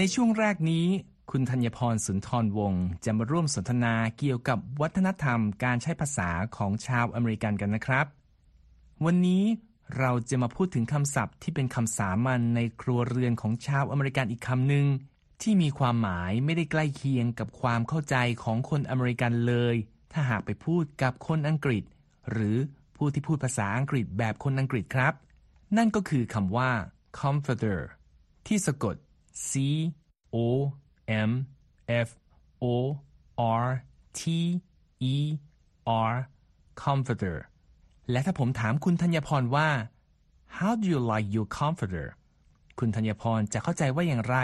ในช่วงแรกนี้ คุณธัญพรสุนทรวงศ์จะมาร่วมสนทนาเกี่ยวกับวัฒนธรรมการใช้ภาษาของชาวอเมริกันกันนะครับ วันนี้เราจะมาพูดถึงคำศัพท์ที่เป็นคำสามัญในครัวเรือนของชาวอเมริกันอีกคำหนึ่งที่มีความหมายไม่ได้ใกล้เคียงกับความเข้าใจของคนอเมริกันเลย ถ้าหากไปพูดกับคนอังกฤษ หรือผู้ที่พูดภาษาอังกฤษแบบคนอังกฤษครับ นั่นก็คือคำว่า comforter ที่สะกด c o m f o r t e r comforter และถ้าผมถามคุณธัญพรว่า how do you like your comforter คุณธัญพรจะเข้าใจว่าอย่างไร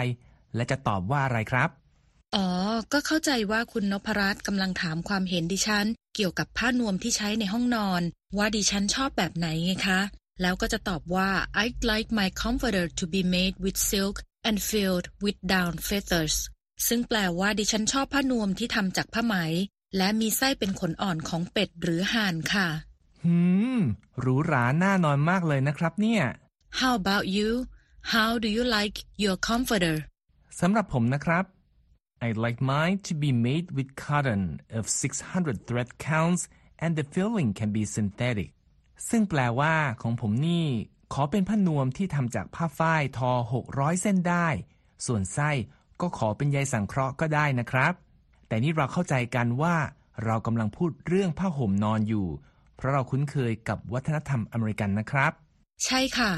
และจะตอบว่าอะไรครับ อ๋อ ก็เข้าใจว่าคุณนพรัตน์กำลังถามความเห็นดิฉัน เกี่ยวกับผ้านวมที่ใช้ในห้องนอน ว่าดิฉันชอบแบบไหนไงคะ แล้วก็จะตอบว่า I'd like my comforter to be made with silk and filled with down feathers ซึ่งแปลว่าดิฉันชอบผ้านวมที่ทำจากผ้าไหม และมีไส้เป็นขนอ่อนของเป็ดหรือห่านค่ะ หืม หรูหราน่านอนมากเลยนะครับเนี่ย How about you How do you like your comforter สำหรับผมนะครับ I'd like mine to be made with cotton of 600 thread counts and the filling can be synthetic ซึ่งแปลว่าของผมนี่ ขอเป็นผ้านวมที่ทำจากผ้าฝ้ายทอ 600 เส้นได้ ส่วนไส้ก็ขอเป็นใยสังเคราะห์ก็ได้นะครับ แต่นี่เราเข้าใจกันว่าเรากำลังพูดเรื่องผ้าห่มนอนอยู่ เพราะเราคุ้นเคยกับวัฒนธรรมอเมริกันนะครับ ใช่ค่ะ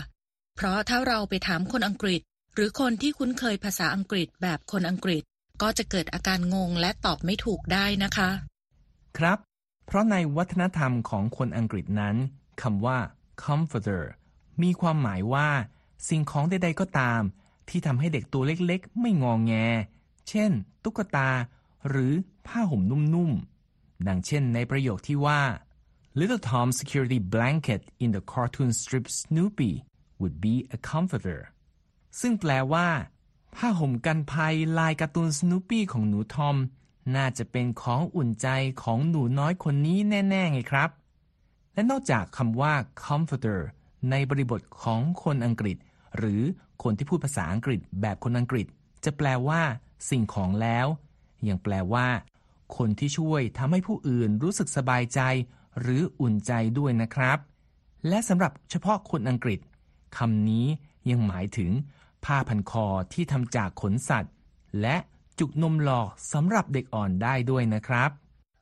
เพราะถ้าเราไปถามคนอังกฤษ หรือคนที่คุ้นเคยภาษาอังกฤษแบบคนอังกฤษ ก็จะเกิดอาการงงและตอบไม่ถูกได้นะคะ ครับ เพราะในวัฒนธรรมของคนอังกฤษนั้นคำว่า comforter มีความหมายว่า สิ่งของใดๆก็ตาม ที่ทำให้เด็กตัวเล็กๆ ไม่งองแง เช่น ตุ๊กตา หรือผ้าห่มนุ่มๆ ดังเช่นในประโยคที่ว่า Little Tom's security blanket in the cartoon strip Snoopy would be a comforter ซึ่งแปลว่าผ้าห่มกันภัยลายการ์ตูนสโนปี้ของหนูทอม น่าจะเป็นของอุ่นใจของหนูน้อยคนนี้แน่ ๆ ไงครับ และนอกจากคำว่า comforter ในบริบทของคนอังกฤษ หรือคนที่พูดภาษาอังกฤษแบบคนอังกฤษ จะแปลว่า สิ่งของแล้ว ยังแปลว่า คนที่ช่วยทำให้ผู้อื่นรู้สึกสบายใจ หรืออุ่นใจด้วยนะครับ และสำหรับเฉพาะคนอังกฤษคำนี้ยังหมายถึง ผ้าพันคอที่ทำจากขนสัตว์ และจุกนมหลอกสำหรับเด็กอ่อนได้ด้วยนะครับ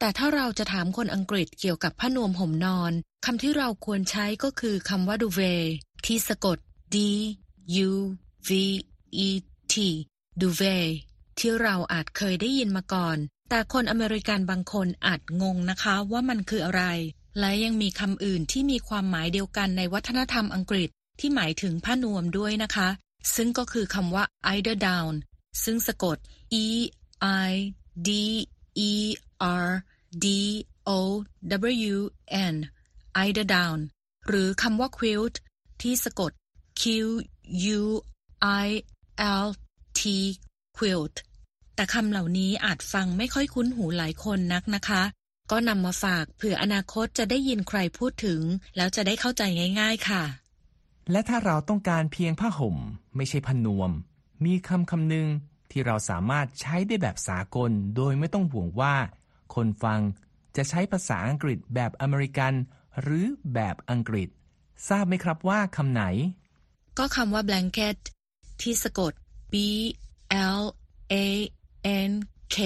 แต่ถ้าเราจะถามคนอังกฤษเกี่ยวกับผ้านวมห่มนอนคำที่เราควรใช้ก็คือคำว่า duvet ที่สะกด d u v e t duvet ที่เราอาจเคยได้ยินมาก่อน แต่คนอเมริกันบางคนอาจงงนะคะว่ามันคืออะไร และยังมีคำอื่นที่มีความหมายเดียวกันในวัฒนธรรมอังกฤษที่หมายถึงผ้านวมด้วยนะคะ ซึ่งก็คือคำว่า eider down ซึ่งสะกด e i d e r d o w n eider down หรือคำว่า quilt ที่สะกด q u i l t quilt แต่คำเหล่านี้อาจฟังไม่ค่อยคุ้นหูหลายคนนักนะคะ ก็นำมาฝากเผื่ออนาคตจะได้ยินใครพูดถึง แล้วจะได้เข้าใจง่ายๆค่ะ และถ้าเราต้องการเพียงผ้าห่ม ไม่ใช่ผ้านวม มีคำคำหนึ่งที่เราสามารถใช้ได้แบบสากล โดยไม่ต้องห่วงว่า คนฟังจะใช้ภาษาอังกฤษแบบอเมริกัน หรือแบบอังกฤษ ทราบไหมครับว่าคำไหน ก็คำว่า blanket ที่สะกด b l a n k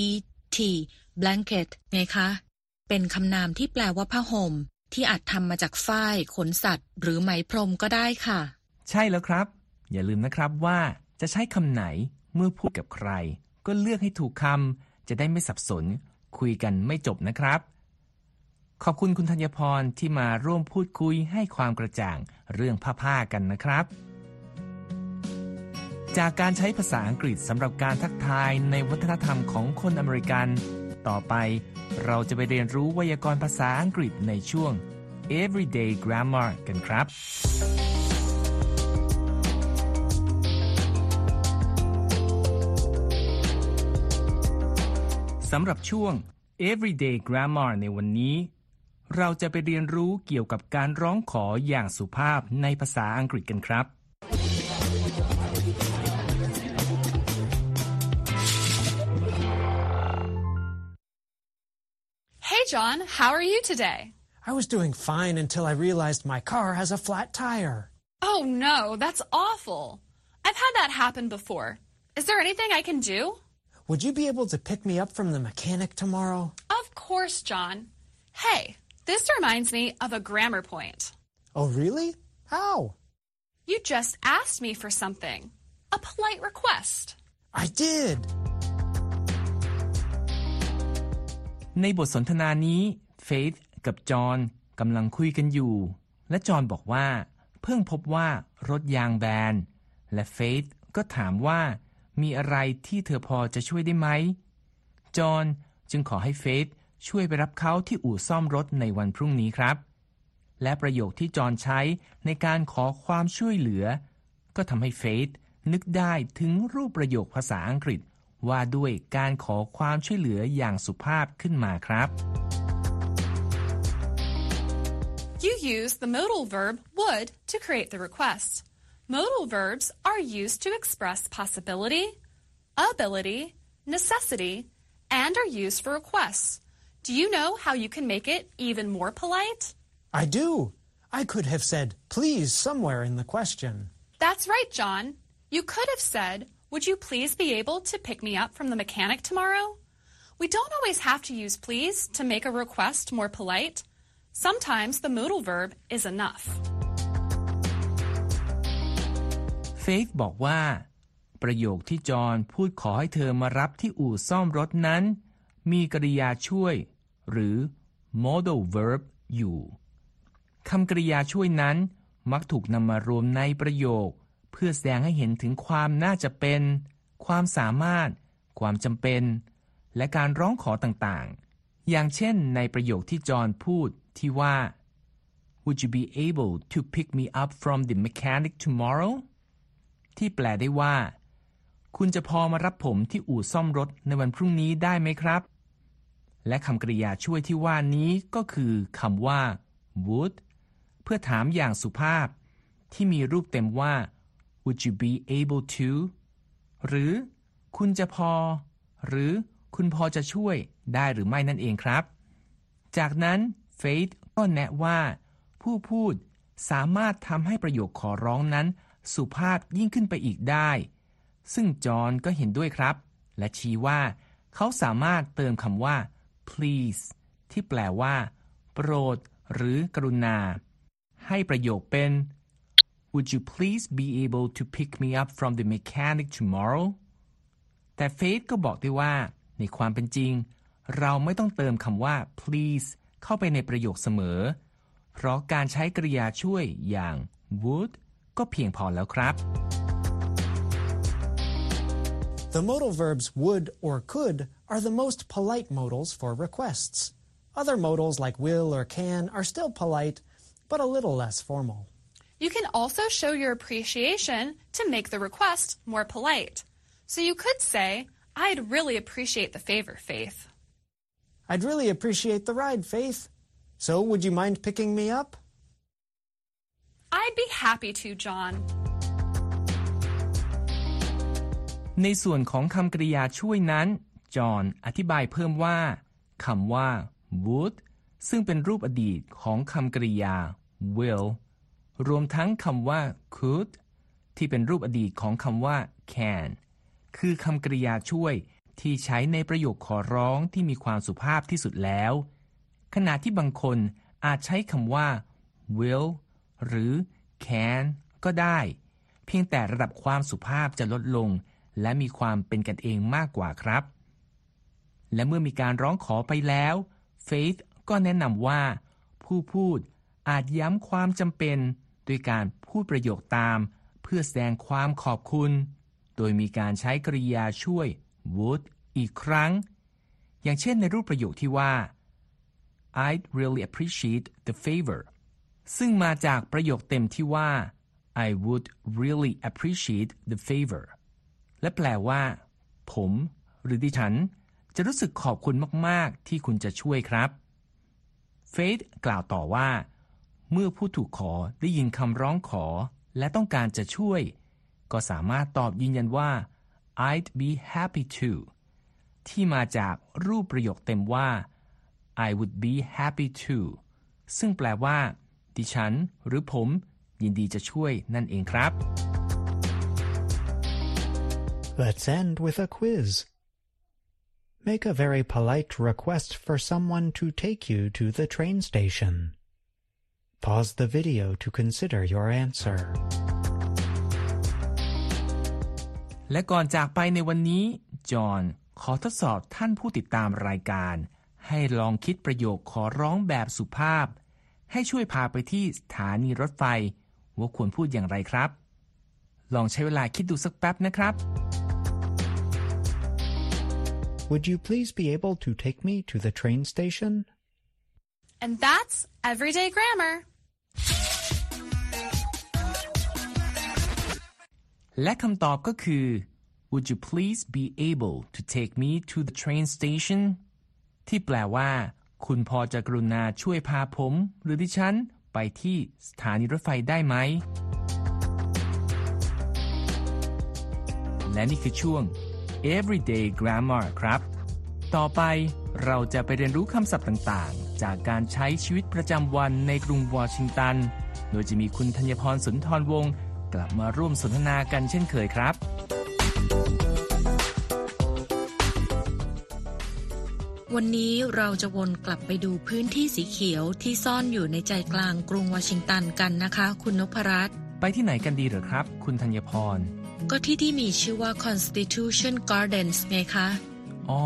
e t blanket ไงคะ เป็นคำนามที่แปลว่าผ้าห่ม ที่อาจทำมาจากฝ้ายขนสัตว์ หรือไหมพรมก็ได้ค่ะ ใช่แล้วครับ อย่าลืมนะครับว่าจะใช้คำไหนเมื่อพูดกับใคร ก็เลือกให้ถูกคำ จะได้ไม่สับสน คุยกันไม่จบนะครับ ขอบคุณคุณธัญพรที่มาร่วมพูดคุยให้ความกระจ่างเรื่องผ้าๆกันนะครับ จากการใช้ภาษาอังกฤษสำหรับการทักทายในวัฒนธรรมของคนอเมริกัน ต่อไปเราจะไปเรียนรู้ไวยากรณ์ภาษาอังกฤษในช่วง Everyday Grammar กันครับ สำหรับช่วง Everyday Grammar ในวันนี้ เราจะไปเรียนรู้เกี่ยวกับการร้องขออย่างสุภาพในภาษาอังกฤษกันครับ Hey, John, how are you today? I was doing fine until I realized my car has a flat tire. Oh, no, that's awful. I've had that happen before. Is there anything I can do? Would you be able to pick me up from the mechanic tomorrow? Of course, John. Hey, this reminds me of a grammar point. Oh, really? How? You just asked me for something. A polite request. I did. ในบทสนทนานี้เฟธกับจอห์นกำลังคุยกันอยู่ และจอห์นบอกว่า เพิ่งพบว่ารถยางแบน และเฟธก็ถามว่า มีอะไรที่เธอพอจะช่วยได้ไหม จอห์นจึงขอให้เฟธช่วยไปรับเขาที่อู่ซ่อมรถในวันพรุ่งนี้ครับ และประโยคที่จอห์นใช้ในการขอความช่วยเหลือ ก็ทำให้เฟธนึกได้ถึงรูปประโยคภาษาอังกฤษว่าด้วยการขอความช่วยเหลืออย่างสุภาพขึ้นมาครับ You use the modal verb would to create the request. Modal verbs are used to express possibility, ability, necessity, and are used for requests. Do you know how you can make it even more polite? I do. I could have said please somewhere in the question. That's right, John. You could have said, Would you please be able to pick me up from the mechanic tomorrow? We don't always have to use please to make a request more polite. Sometimes the modal verb is enough. เฟธบอกว่า ประโยคที่จอห์นพูดขอให้เธอมารับที่อู่ซ่อมรถนั้น มีกริยาช่วย หรือ modal verb อยู่คำกริยาช่วยนั้น มักถูกนำมารวมในประโยค เพื่อแสดงให้เห็นถึงความน่าจะเป็น ความสามารถ ความจำเป็น และการร้องขอต่างๆ อย่างเช่นในประโยคที่จอห์นพูดที่ว่า Would you be able to pick me up from the mechanic tomorrow ที่แปลได้ว่า คุณจะพอมารับผมที่อู่ซ่อมรถในวันพรุ่งนี้ได้ไหมครับ และคำกริยาช่วยที่ว่านี้ก็คือคำว่า would เพื่อถามอย่างสุภาพ ที่มีรูปเต็มว่า would you be able to หรือ คุณจะพอ หรือคุณพอจะช่วยได้หรือไม่นั่นเองครับ จากนั้นเฟธก็แนะว่า ผู้พูดสามารถทำให้ประโยคขอร้องนั้น สุภาพยิ่งขึ้นไปอีกได้ ซึ่งจอห์นก็เห็นด้วยครับ และชี้ว่า เขาสามารถเติมคำว่า please ที่แปลว่า โปรด หรือกรุณา ให้ประโยคเป็น Would you please be able to pick me up from the mechanic tomorrow แต่เฟธก็บอกด้วยว่า ในความเป็นจริง เราไม่ต้องเติมคำว่า please เข้าไปในประโยคเสมอ เพราะการใช้กริยาช่วยอย่าง would ก็เพียงพอแล้วครับ The modal verbs would or could are the most polite modals for requests. Other modals like will or can are still polite, but a little less formal. You can also show your appreciation to make the request more polite. So you could say, I'd really appreciate the favor, Faith. I'd really appreciate the ride, Faith. So would you mind picking me up? I'd be happy to, John. ในส่วนของคำกริยาช่วยนั้น จอห์นอธิบายเพิ่มว่าคำว่า would ซึ่งเป็นรูปอดีตของคำกริยา will รวมทั้งคำว่า could ที่เป็นรูปอดีตของคำว่า can คือคำกริยาช่วยที่ใช้ในประโยคขอร้องที่มีความสุภาพที่สุดแล้ว ขณะที่บางคนอาจใช้คำว่า will หรือ can ก็ได้ เพียงแต่ระดับความสุภาพจะลดลง และมีความเป็นกันเองมากกว่าครับ และเมื่อมีการร้องขอไปแล้วเฟธก็แนะนำว่า ผู้พูดอาจย้ำความจำเป็นด้วยการพูดประโยคตาม เพื่อแสดงความขอบคุณ โดยมีการใช้กริยาช่วย would อีกครั้ง อย่างเช่นในรูปประโยคที่ว่า I'd really appreciate the favor ซึ่งมาจากประโยคเต็มที่ว่า I would really appreciate the favor และแปลว่า ผม หรือดิฉัน จะรู้สึกขอบคุณมาก ๆ ที่คุณจะช่วยครับ เฟธกล่าวต่อว่า เมื่อผู้ถูกขอได้ยินคำร้องขอ และต้องการจะช่วย ก็สามารถตอบยืนยันว่า I'd be happy to ที่มาจากรูปประโยคเต็มว่า I would be happy to ซึ่งแปลว่า ดิฉัน หรือผม ยินดีจะช่วยนั่นเองครับ Let's end with a quiz. Make a very polite request for someone to take you to the train station. Pause the video to consider your answer. และก่อนจากไปในวันนี้ จอห์นขอทดสอบท่านผู้ติดตามรายการ ให้ลองคิดประโยคขอร้องแบบสุภาพ ให้ช่วยพาไปที่สถานีรถไฟ ว่าควรพูดอย่างไรครับ ลองใช้เวลาคิดดูสักแป๊บนะครับ Would you please be able to take me to the train station? And that's everyday grammar. และคำตอบก็คือ Would you please be able to take me to the train station ที่แปลว่า คุณพอจะกรุณาช่วยพาผม หรือดิฉันไปที่สถานีรถไฟได้ไหม และนี่คือช่วง Everyday Grammar ครับ ต่อไปเราจะไปเรียนรู้คำศัพท์ต่างๆ จากการใช้ชีวิตประจำวันในกรุงวอชิงตัน โดยจะมีคุณธัญพรสุนทรวงศ์กลับมาร่วมสนทนากันเช่นเคยครับ วันนี้เราจะวนกลับไปดูพื้นที่สีเขียวที่ซ่อนอยู่ในใจกลางกรุงวอชิงตันกันนะคะ คุณนพรัตน์ไปที่ไหนกันดีเหรอครับ คุณธัญพร ก็ที่ที่มีชื่อว่า Constitution Gardens ไงคะ อ๋อ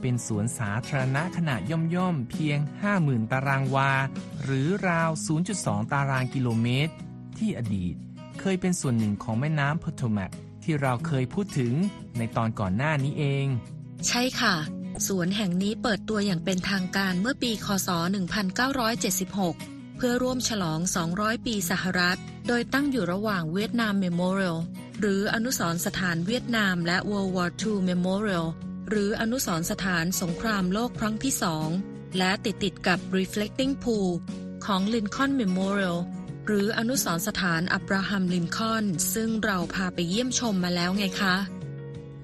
เป็นสวนสาธารณะขนาดย่อมๆ เพียง 50,000 ตารางวา หรือราว 0.2 ตารางกิโลเมตร ที่อดีตเคยเป็นส่วนหนึ่งของแม่น้ำพ o โ o แม c ที่เราเคยพูดถึงในตอนก่อนหน้านี้เอง ใช่ค่ะ สวนแห่งนี้เปิดตัวอย่างเป็นทางการเมื่อปี คศ 1976 เพื่อร่วมฉลอง 200 ปีสหรัฐ โดยตั้งอยู่ระหว่างเวียดนามเมโมเรียลหรืออนุสรณ์สถานเวียดนามและ World War II Memorial หรืออนุสรณ์สถานสงครามโลกครั้งที่สอง และติดติดกับ Reflecting Pool ของ Lincoln Memorial หรืออนุสรณ์สถานอับราฮัมลินคอนซึ่งเราพาไปเยี่ยมชมมาแล้วไงคะ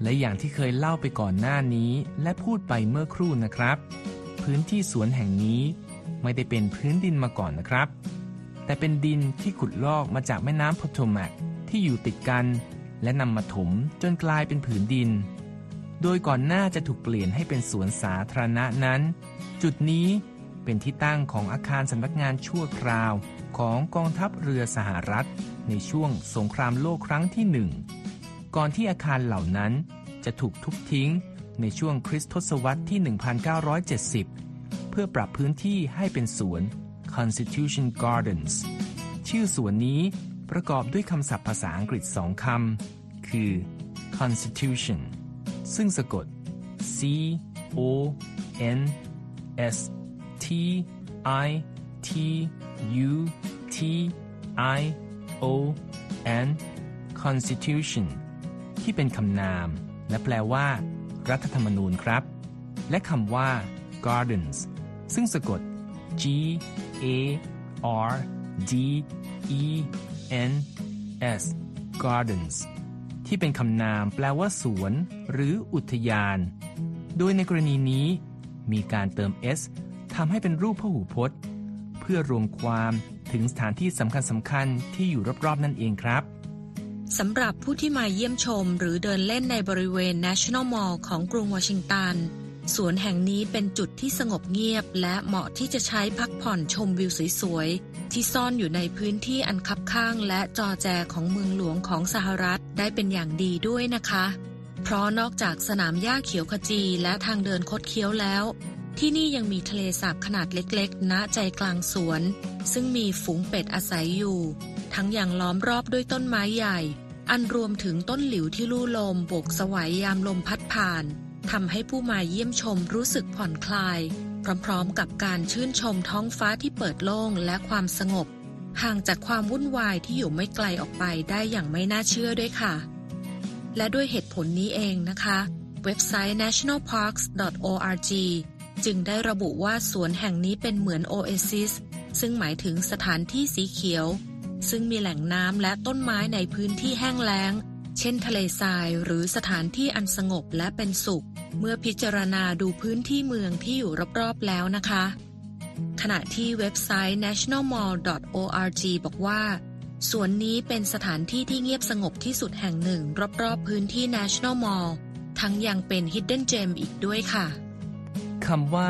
และอย่างที่เคยเล่าไปก่อนหน้านี้ และพูดไปเมื่อครู่นะครับ พื้นที่สวนแห่งนี้ ไม่ได้เป็นพื้นดินมาก่อนนะครับ แต่เป็นดินที่ขุดลอกมาจากแม่น้ำพโ o แม c ที่อยู่ติดกัน และนำมาถมจนกลายเป็นผืนดิน โดยก่อนหน้าจะถูกเปลี่ยนให้เป็นสวนสาธารณะนั้น จุดนี้เป็นที่ตั้งของอาคารสำนักงานชั่วคราวของกองทัพเรือสหรัฐ ในช่วงสงครามโลกครั้งที่หนึ่ง ก่อนที่อาคารเหล่านั้นจะถูกทุบทิ้งในช่วงคริสตศตวรรษที่ 1970 เพื่อปรับพื้นที่ให้เป็นสวน Constitution Gardens ชื่อสวนนี้ประกอบด้วยคำศัพท์ภาษาอังกฤษสองคำ คือ Constitution ซึ่งสะกด C O N S T I T U T I O N Constitution ที่เป็นคำนาม และแปลว่า รัฐธรรมนูญครับ และคำว่า gardens ซึ่งสะกด G A R D E N S gardens ที่เป็นคำนามแปลว่าสวน หรืออุทยาน โดยในกรณีนี้ มีการเติม s ทำให้เป็นรูปพหูพจน์ เพื่อรวมความถึงสถานที่สำคัญสำคัญที่อยู่รอบๆนั่นเองครับ สำหรับผู้ที่มาเยี่ยมชมหรือเดินเล่นในบริเวณ National Mall ของกรุงวอชิงตัน สวนแห่งนี้เป็นจุดที่สงบเงียบ และเหมาะที่จะใช้พักผ่อนชมวิวสวยๆ ที่ซ่อนอยู่ในพื้นที่อันคับข้างและจอแจของเมืองหลวงของสหรัฐได้เป็นอย่างดีด้วยนะคะ เพราะนอกจากสนามหญ้าเขียวขจีและทางเดินคดเคี้ยวแล้ว ที่นี่ยังมีทะเลสาบขนาดเล็กๆ ณ ใจกลางสวน ซึ่งมีฝูงเป็ดอาศัยอยู่ ทั้งอย่างล้อมรอบด้วยต้นไม้ใหญ่ อันรวมถึงต้นหลิวที่ลู่ลมบกสวายยามลมพัดผ่านทำให้ผู้มาเยี่ยมชมรู้สึกผ่อนคลาย พร้อมๆกับการชื่นชมท้องฟ้าที่เปิดโล่งและความสงบ ห่างจากความวุ่นวายที่อยู่ไม่ไกลออกไปได้อย่างไม่น่าเชื่อด้วยค่ะ และด้วยเหตุผลนี้เองนะคะ เว็บไซต์ nationalparks.org จึงได้ระบุว่าสวนแห่งนี้เป็นเหมือนโอเอซิสซึ่งหมายถึงสถานที่สีเขียว ซึ่งมีแหล่งน้ำและต้นไม้ในพื้นที่แห้งแล้ง เช่นทะเลทรายหรือสถานที่อันสงบและเป็นสุข เมื่อพิจารณาดูพื้นที่เมืองที่อยู่รอบๆแล้วนะคะ ขณะที่เว็บไซต์ nationalmall.org บอกว่าสวนนี้เป็นสถานที่ที่เงียบสงบที่สุดแห่งหนึ่ง รอบๆพื้นที่ National Mall ทั้งยังเป็น Hidden Gem อีกด้วยค่ะคำว่า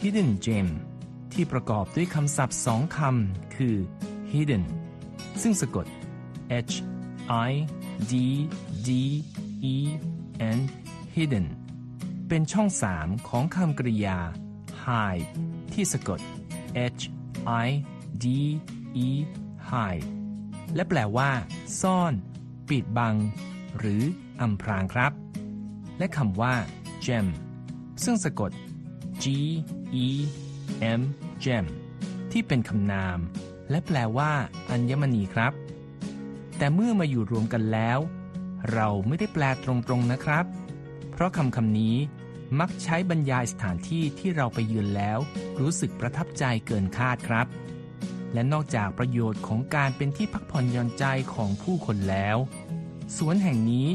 hidden gem ที่ประกอบด้วยคำศัพท์สองคำคือ hidden ซึ่งสะกด h i d d e n hidden เป็นช่องสามของคำกริยา hide ที่สะกด h i d e hide และแปลว่า ซ่อน ปิดบัง หรืออำพรางครับ และคำว่า gem ซึ่งสะกด G E M gem ที่เป็นคำนาม และแปลว่า อัญมณีครับ แต่เมื่อมาอยู่รวมกันแล้ว เราไม่ได้แปลตรงๆนะครับ เพราะคำคำนี้มักใช้บรรยายสถานที่ที่เราไปเยือนแล้ว รู้สึกประทับใจเกินคาดครับ และนอกจากประโยชน์ของการเป็นที่พักผ่อนหย่อนใจของผู้คนแล้ว สวนแห่งนี้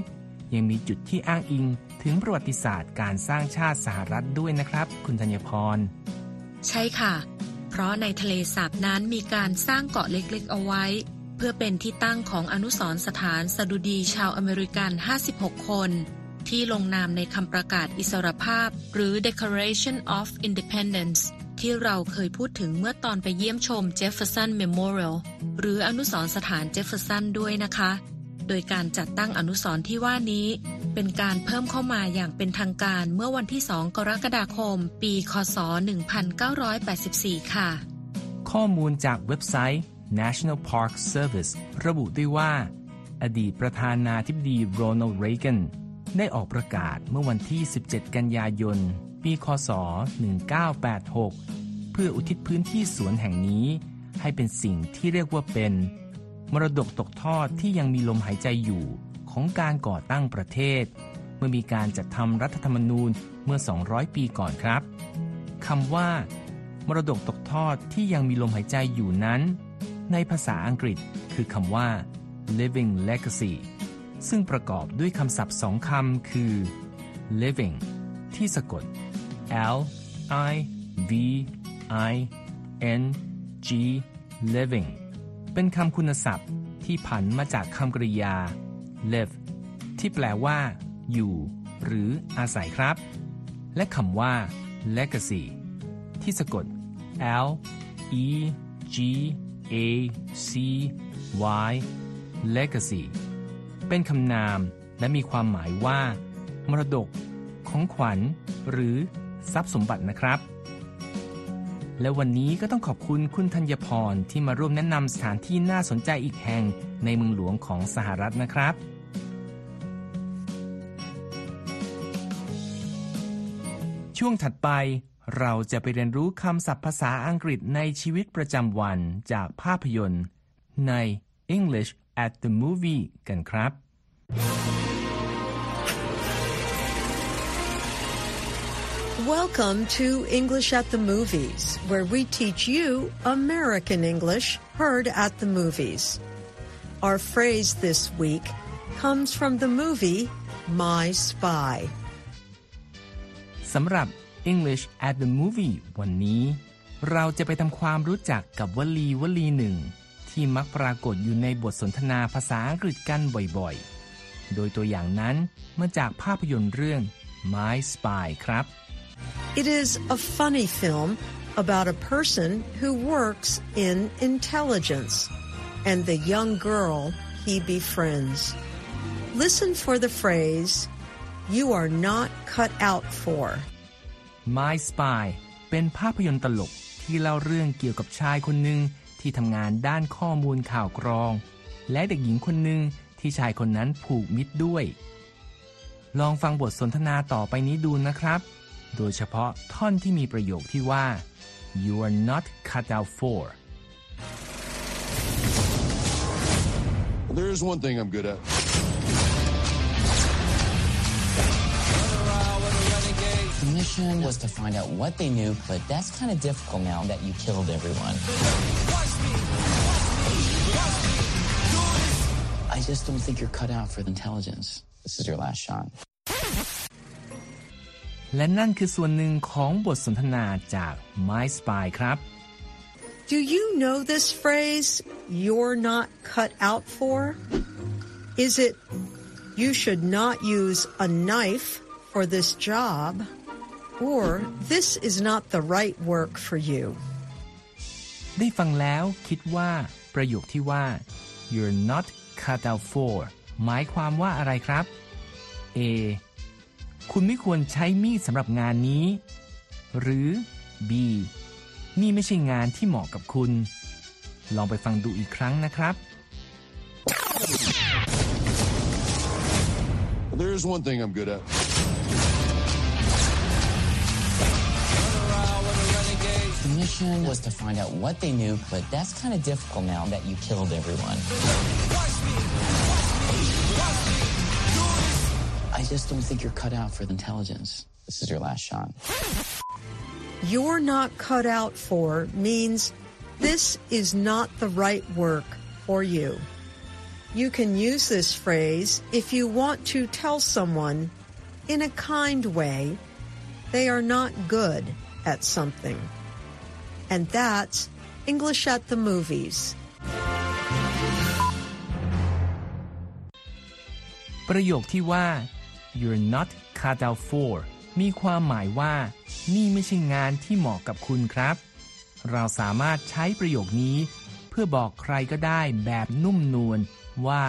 ยังมีจุดที่อ้างอิงถึงประวัติศาสตร์การสร้างชาติสหรัฐด้วยนะครับ คุณธัญพร ใช่ค่ะ เพราะในทะเลสาบนั้นมีการสร้างเกาะเล็กๆ เอาไว้ เพื่อเป็นที่ตั้งของอนุสรณ์สถานสดุดีชาวอเมริกัน 56 คน ที่ลงนามในคำประกาศอิสรภาพ หรือ Declaration of Independence ที่เราเคยพูดถึงเมื่อตอนไปเยี่ยมชม Jefferson Memorial หรืออนุสรณ์สถานเจฟเฟอร์สันด้วยนะคะ โดยการจัดตั้งอนุสรณ์ที่ว่านี้ เป็นการเพิ่มเข้ามาอย่างเป็นทางการเมื่อวันที่ 2 กรกฎาคม ปีคศ 1984 ค่ะ ข้อมูลจากเว็บไซต์ National Park Service ระบุด้วยว่า อดีตประธานาธิบดีโรนัลด์เรแกนได้ออกประกาศเมื่อวันที่ 17 กันยายน ปีคศ 1986 เพื่ออุทิศพื้นที่สวนแห่งนี้ ให้เป็นสิ่งที่เรียกว่าเป็น มรดกตกทอดที่ยังมีลมหายใจอยู่ของการก่อตั้งประเทศ เมื่อมีการจัดทำรัฐธรรมนูญเมื่อ 200 ปีก่อนครับคำว่า มรดกตกทอดที่ยังมีลมหายใจอยู่นั้น ในภาษาอังกฤษคือคำว่า living legacy ซึ่งประกอบด้วยคำศัพท์สองคำคือ living ที่สะกด L I V I N G living เป็นคำคุณศัพท์ที่ผันมาจากคำกริยา live ที่แปลว่า อยู่ หรืออาศัยครับ และคำว่า legacy ที่สะกด L E G A C Y legacy เป็นคำนามและมีความหมายว่า มรดก ของขวัญ หรือทรัพย์สมบัตินะครับ และวันนี้ก็ต้องขอบคุณคุณธัญพรที่มาร่วมแนะนำสถานที่น่าสนใจอีกแห่งในเมืองหลวงของสหรัฐนะครับช่วงถัดไปเราจะไปเรียนรู้คำศัพท์ภาษาอังกฤษในชีวิตประจำวันจากภาพยนตร์ใน English at the Movie กันครับ Welcome to English at the Movies, where we teach you American English heard at the movies. Our phrase this week comes from the movie My Spy. สำหรับ English at the Movie วันนี้ เราจะไปทำความรู้จักกับวลีวลีหนึ่ง ที่มักปรากฏอยู่ในบทสนทนาภาษาอังกฤษกันบ่อยๆ โดยตัวอย่างนั้นมาจากภาพยนตร์เรื่อง My Spy ครับ It is a funny film about a person who works in intelligence and the young girl he befriends. Listen for the phrase, you are not cut out for. My Spy เป็นภาพยนตร์ตลกที่เล่าเรื่องเกี่ยวกับชายคนหนึ่งที่ทำงานด้านข้อมูลข่าวกรอง และเด็กหญิงคนหนึ่งที่ชายคนนั้นผูกมิตรด้วย ลองฟังบทสนทนาต่อไปนี้ดูนะครับ โดยเฉพาะท่อนที่มีประโยคที่ว่า you are not cut out for There's one thing I'm good at. The mission was to find out what they knew, but that's kind of difficult now that you killed everyone. I just don't think you're cut out for intelligence. This is your last shot. และนั่นคือส่วนหนึ่งของบทสนทนาจาก My Spy ครับ Do you know this phrase, you're not cut out for? Is it, you should not use a knife for this job, or this is not the right work for you? ได้ฟังแล้วคิดว่า ประโยคที่ว่า you're not cut out for หมายความว่าอะไรครับ A คุณไม่ควรใช้มีดสำหรับงานนี้ หรือ B นี่ไม่ใช่งานที่เหมาะกับคุณ ลองไปฟังดูอีกครั้งนะครับ There's one thing I'm good at. The mission was to find out what they knew, but that's kind of difficult now that you killed everyone. I just don't think you're cut out for intelligence. This is your last shot. You're not cut out for means this is not the right work for you. You can use this phrase if you want to tell someone in a kind way they are not good at something. And that's English at the movies. ประโยคที่ว่า you're not cut out for มีความหมายว่า นี่ไม่ใช่งานที่เหมาะกับคุณครับ เราสามารถใช้ประโยคนี้ เพื่อบอกใครก็ได้แบบนุ่มนวลว่า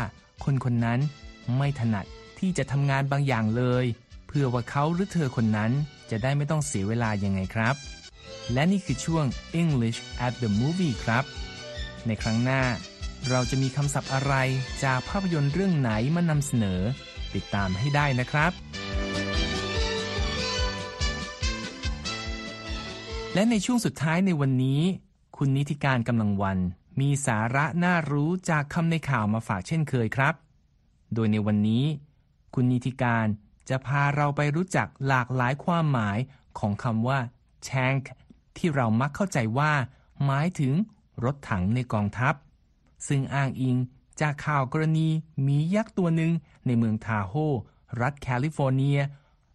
คนคนนั้นไม่ถนัดที่จะทำงานบางอย่างเลย เพื่อว่าเขาหรือเธอคนนั้นจะได้ไม่ต้องเสียเวลายังไงครับ และนี่คือช่วง English at the movie ครับ ในครั้งหน้า เราจะมีคำศัพท์อะไรจากภาพยนตร์เรื่องไหนมานำเสนอ ติดตามให้ได้นะครับ และในช่วงสุดท้ายในวันนี้ คุณนิติการกำลังวัน มีสาระน่ารู้จากคำในข่าวมาฝากเช่นเคยครับ โดยในวันนี้ คุณนิติการจะพาเราไปรู้จักหลากหลายความหมายของคำว่า tank ที่เรามักเข้าใจว่า หมายถึงรถถังในกองทัพ ซึ่งอ้างอิง จากข่าวกรณีหมียักษ์ตัวหนึ่งในเมืองทาโฮรัฐแคลิฟอร์เนีย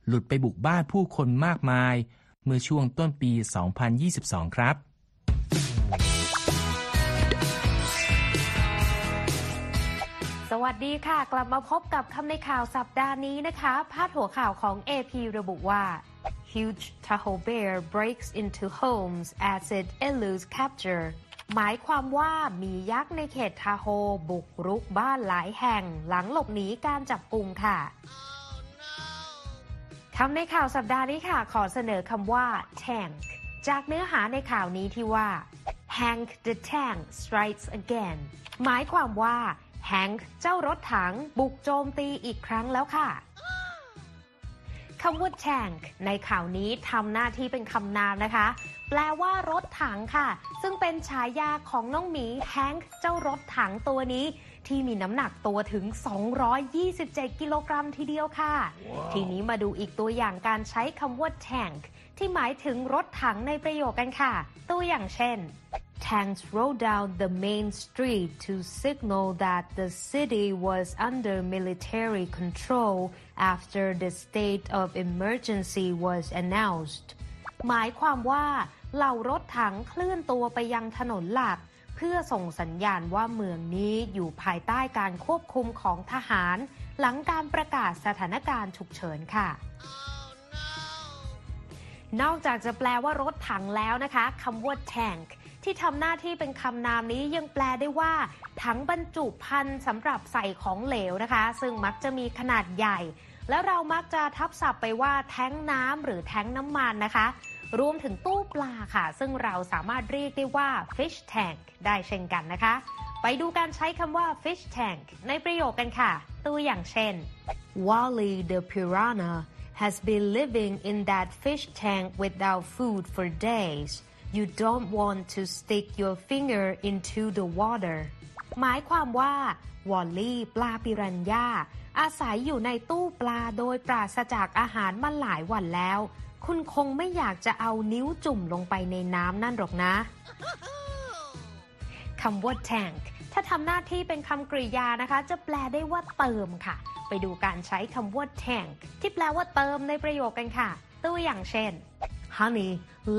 หลุดไปบุกบ้านผู้คนมากมาย เมื่อช่วงต้นปี 2022 ครับ สวัสดีค่ะ กลับมาพบกับคำในข่าวสัปดาห์นี้นะคะ พาดหัวข่าวของ AP ระบุว่า Huge Tahoe bear breaks into homes as it eludes capture หมายความว่ามียักษ์ในเขตทาโฮบุกรุกบ้านหลายแห่งหลังหลบหนีการจับกุมค่ะคำในข่าวสัปดาห์นี้ค่ะ ขอเสนอคำว่า tank จากเนื้อหาในข่าวนี้ที่ว่า Hank the Tank strikes again หมายความว่า Hank เจ้ารถถังบุกโจมตีอีกครั้งแล้วค่ะ คำว่า tank ในข่าวนี้ทำหน้าที่เป็นคำนามนะคะ แปลว่ารถถังค่ะ ซึ่งเป็นฉายาของน้องหมี Hank เจ้ารถถังตัวนี้ ที่มีน้ำหนักตัวถึง 227 กิโลกรัมทีเดียวค่ะทีนี้มาดูอีกตัวอย่างการใช้คำว่า tank ที่หมายถึงรถถังในประโยคกันค่ะ ตัวอย่างเช่น Tanks rode down the main street to signal that the city was under military control after the state of emergency was announced หมายความว่าเหล่ารถถังเคลื่อนตัวไปยังถนนหลัก เพื่อส่งสัญญาณว่าเมืองนี้อยู่ภายใต้การควบคุมของทหาร หลังการประกาศสถานการณ์ฉุกเฉินค่ะ นอกจากจะแปลว่ารถถังแล้วนะคะคำว่า tank ที่ทำหน้าที่เป็นคำนามนี้ยังแปลได้ว่า ถังบรรจุภัณฑ์สำหรับใส่ของเหลวนะคะ ซึ่งมักจะมีขนาดใหญ่ แล้วเรามักจะทับศัพท์ไปว่าแท้งน้ำหรือแท้งน้ำมันนะคะ รวมถึงตู้ปลาค่ะ ซึ่งเราสามารถเรียกได้ว่า fish tank ได้เช่นกันนะคะ ไปดูการใช้คำว่า fish tank ในประโยคกันค่ะ ตัวอย่างเช่น Wally the piranha has been living in that fish tank without food for days you don't want to stick your finger into the water หมายความว่าวอลลี่ปลาปิรันย่าอาศัยอยู่ในตู้ปลาโดยปราศจากอาหารมาหลายวันแล้ว คุณคงไม่อยากจะเอานิ้วจุ่มลงไปในน้ำนั่นหรอกนะคำว่า tank ถ้าทำหน้าที่เป็นคำกริยานะคะ จะแปลได้ว่าเติมค่ะ ไปดูการใช้คำว่า tank ที่แปลว่าเติมในประโยคกันค่ะ ตัวอย่างเช่น Honey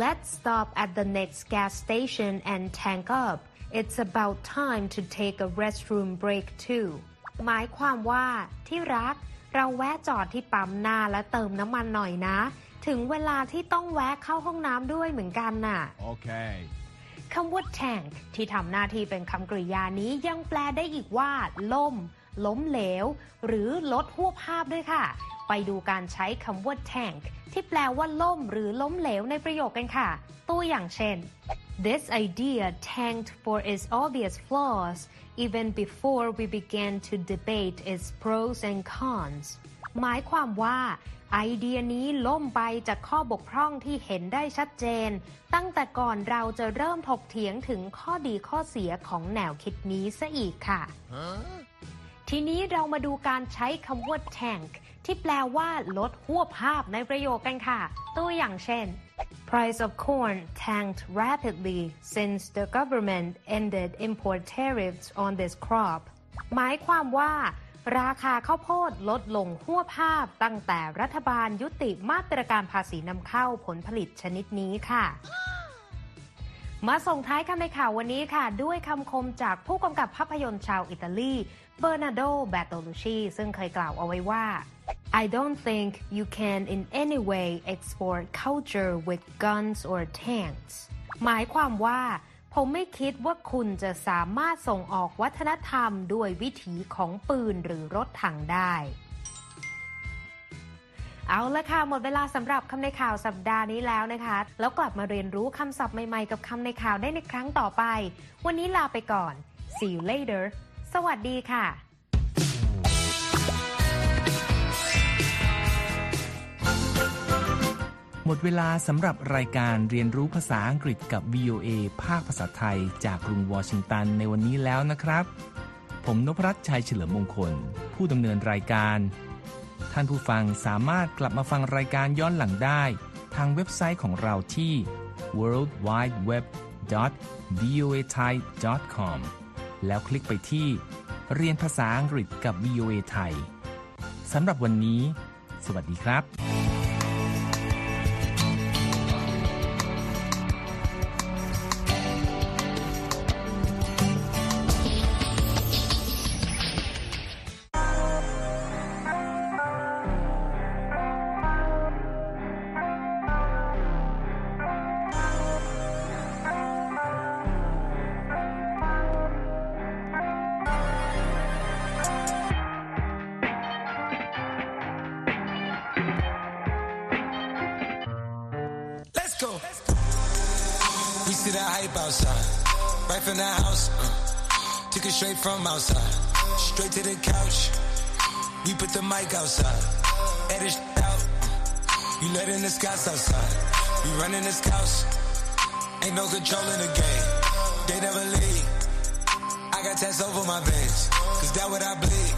let's stop at the next gas station and tank up it's about time to take a restroom break too หมายความว่าที่รัก เราแวะจอดที่ปั๊มหน้าและเติมน้ำมันหน่อยนะ ถึงเวลาที่ต้องแวะเข้าห้องน้ำด้วยเหมือนกันน่ะ Okay. คำว่า tank ที่ทำหน้าที่เป็นคำกริยานี้ยังแปลได้อีกว่า ล่ม ล้มเหลว หรือลดหัวภาพด้วยค่ะ ไปดูการใช้คำว่า tank ที่แปลว่าล่มหรือล้มเหลวในประโยคกันค่ะ ตัวอย่างเช่น This idea tanked for its obvious flaws even before we began to debate its pros and cons หมายความว่าไอเดียนี้ล่มไปจากข้อบกพร่องที่เห็นได้ชัดเจน ตั้งแต่ก่อนเราจะเริ่มถกเถียงถึงข้อดีข้อเสียของแนวคิดนี้ซะอีกค่ะ ทีนี้เรามาดูการใช้คำว่า tank ที่แปลว่าลดหัวภาพในประโยคกันค่ะ ตัวอย่างเช่น Price of corn tanked rapidly since the government ended import tariffs on this crop หมายความว่า ราคาข้าวโพดลดลงหัวภาพตั้งแต่รัฐบาลยุติมาตรการภาษีนำเข้าผลผลิตชนิดนี้ค่ะมาส่งท้ายคำในข่าววันนี้ค่ะ ด้วยคำคมจากผู้กำกับภาพยนตร์ชาวอิตาลี เบอร์นาโด แบตโตลูชี ซึ่งเคยกล่าวเอาไว้ว่า I don't think you can in any way export culture with guns or tanks หมายความว่า ผมไม่คิดว่าคุณจะสามารถส่งออกวัฒนธรรมด้วยวิถีของปืนหรือรถถังได้ เอาละค่ะ หมดเวลาสำหรับคำในข่าวสัปดาห์นี้แล้วนะคะ แล้วกลับมาเรียนรู้คำศัพท์ใหม่ๆ กับคำในข่าวได้ในครั้งต่อไป วันนี้ลาไปก่อน see you later สวัสดีค่ะ หมดเวลาสำหรับรายการเรียนรู้ภาษาอังกฤษกับ VOA ภาคภาษาไทย จากกรุงวอชิงตันในวันนี้แล้วนะครับ ผมนพรัตน์ชัยเฉลิมมงคล ผู้ดำเนินรายการ ท่านผู้ฟังสามารถกลับมาฟังรายการย้อนหลังได้ ทางเว็บไซต์ของเราที่ world wide web voa thai com แล้วคลิกไปที่ เรียนภาษาอังกฤษกับ VOA ไทยสำหรับวันนี้ สวัสดีครับ Outside, edit out. You letting the scouts outside. We running the scouts. Ain't no control in the game. They never leave. I got tats over my veins, cause that what I bleed.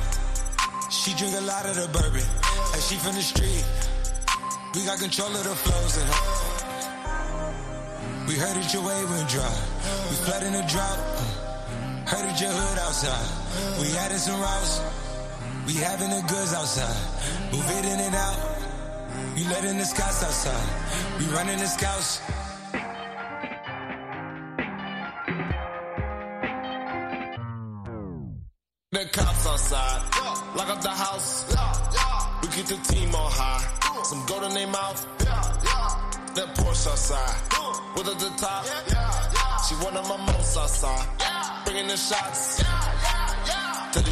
She drink a lot of the bourbon, and she from the street. We got control of the flows in her. We heard that your way went dry. We flood in the drought. Heard that your hood outside. We added some routes. We having the goods outside. Move it in and out. You letting the scouts outside. We running the scouts. The cops outside. Lock up the house. We keep the team on high. Some gold in their mouth. That Porsche outside. With at the top. She one of my most outside. Bringing the shots. To these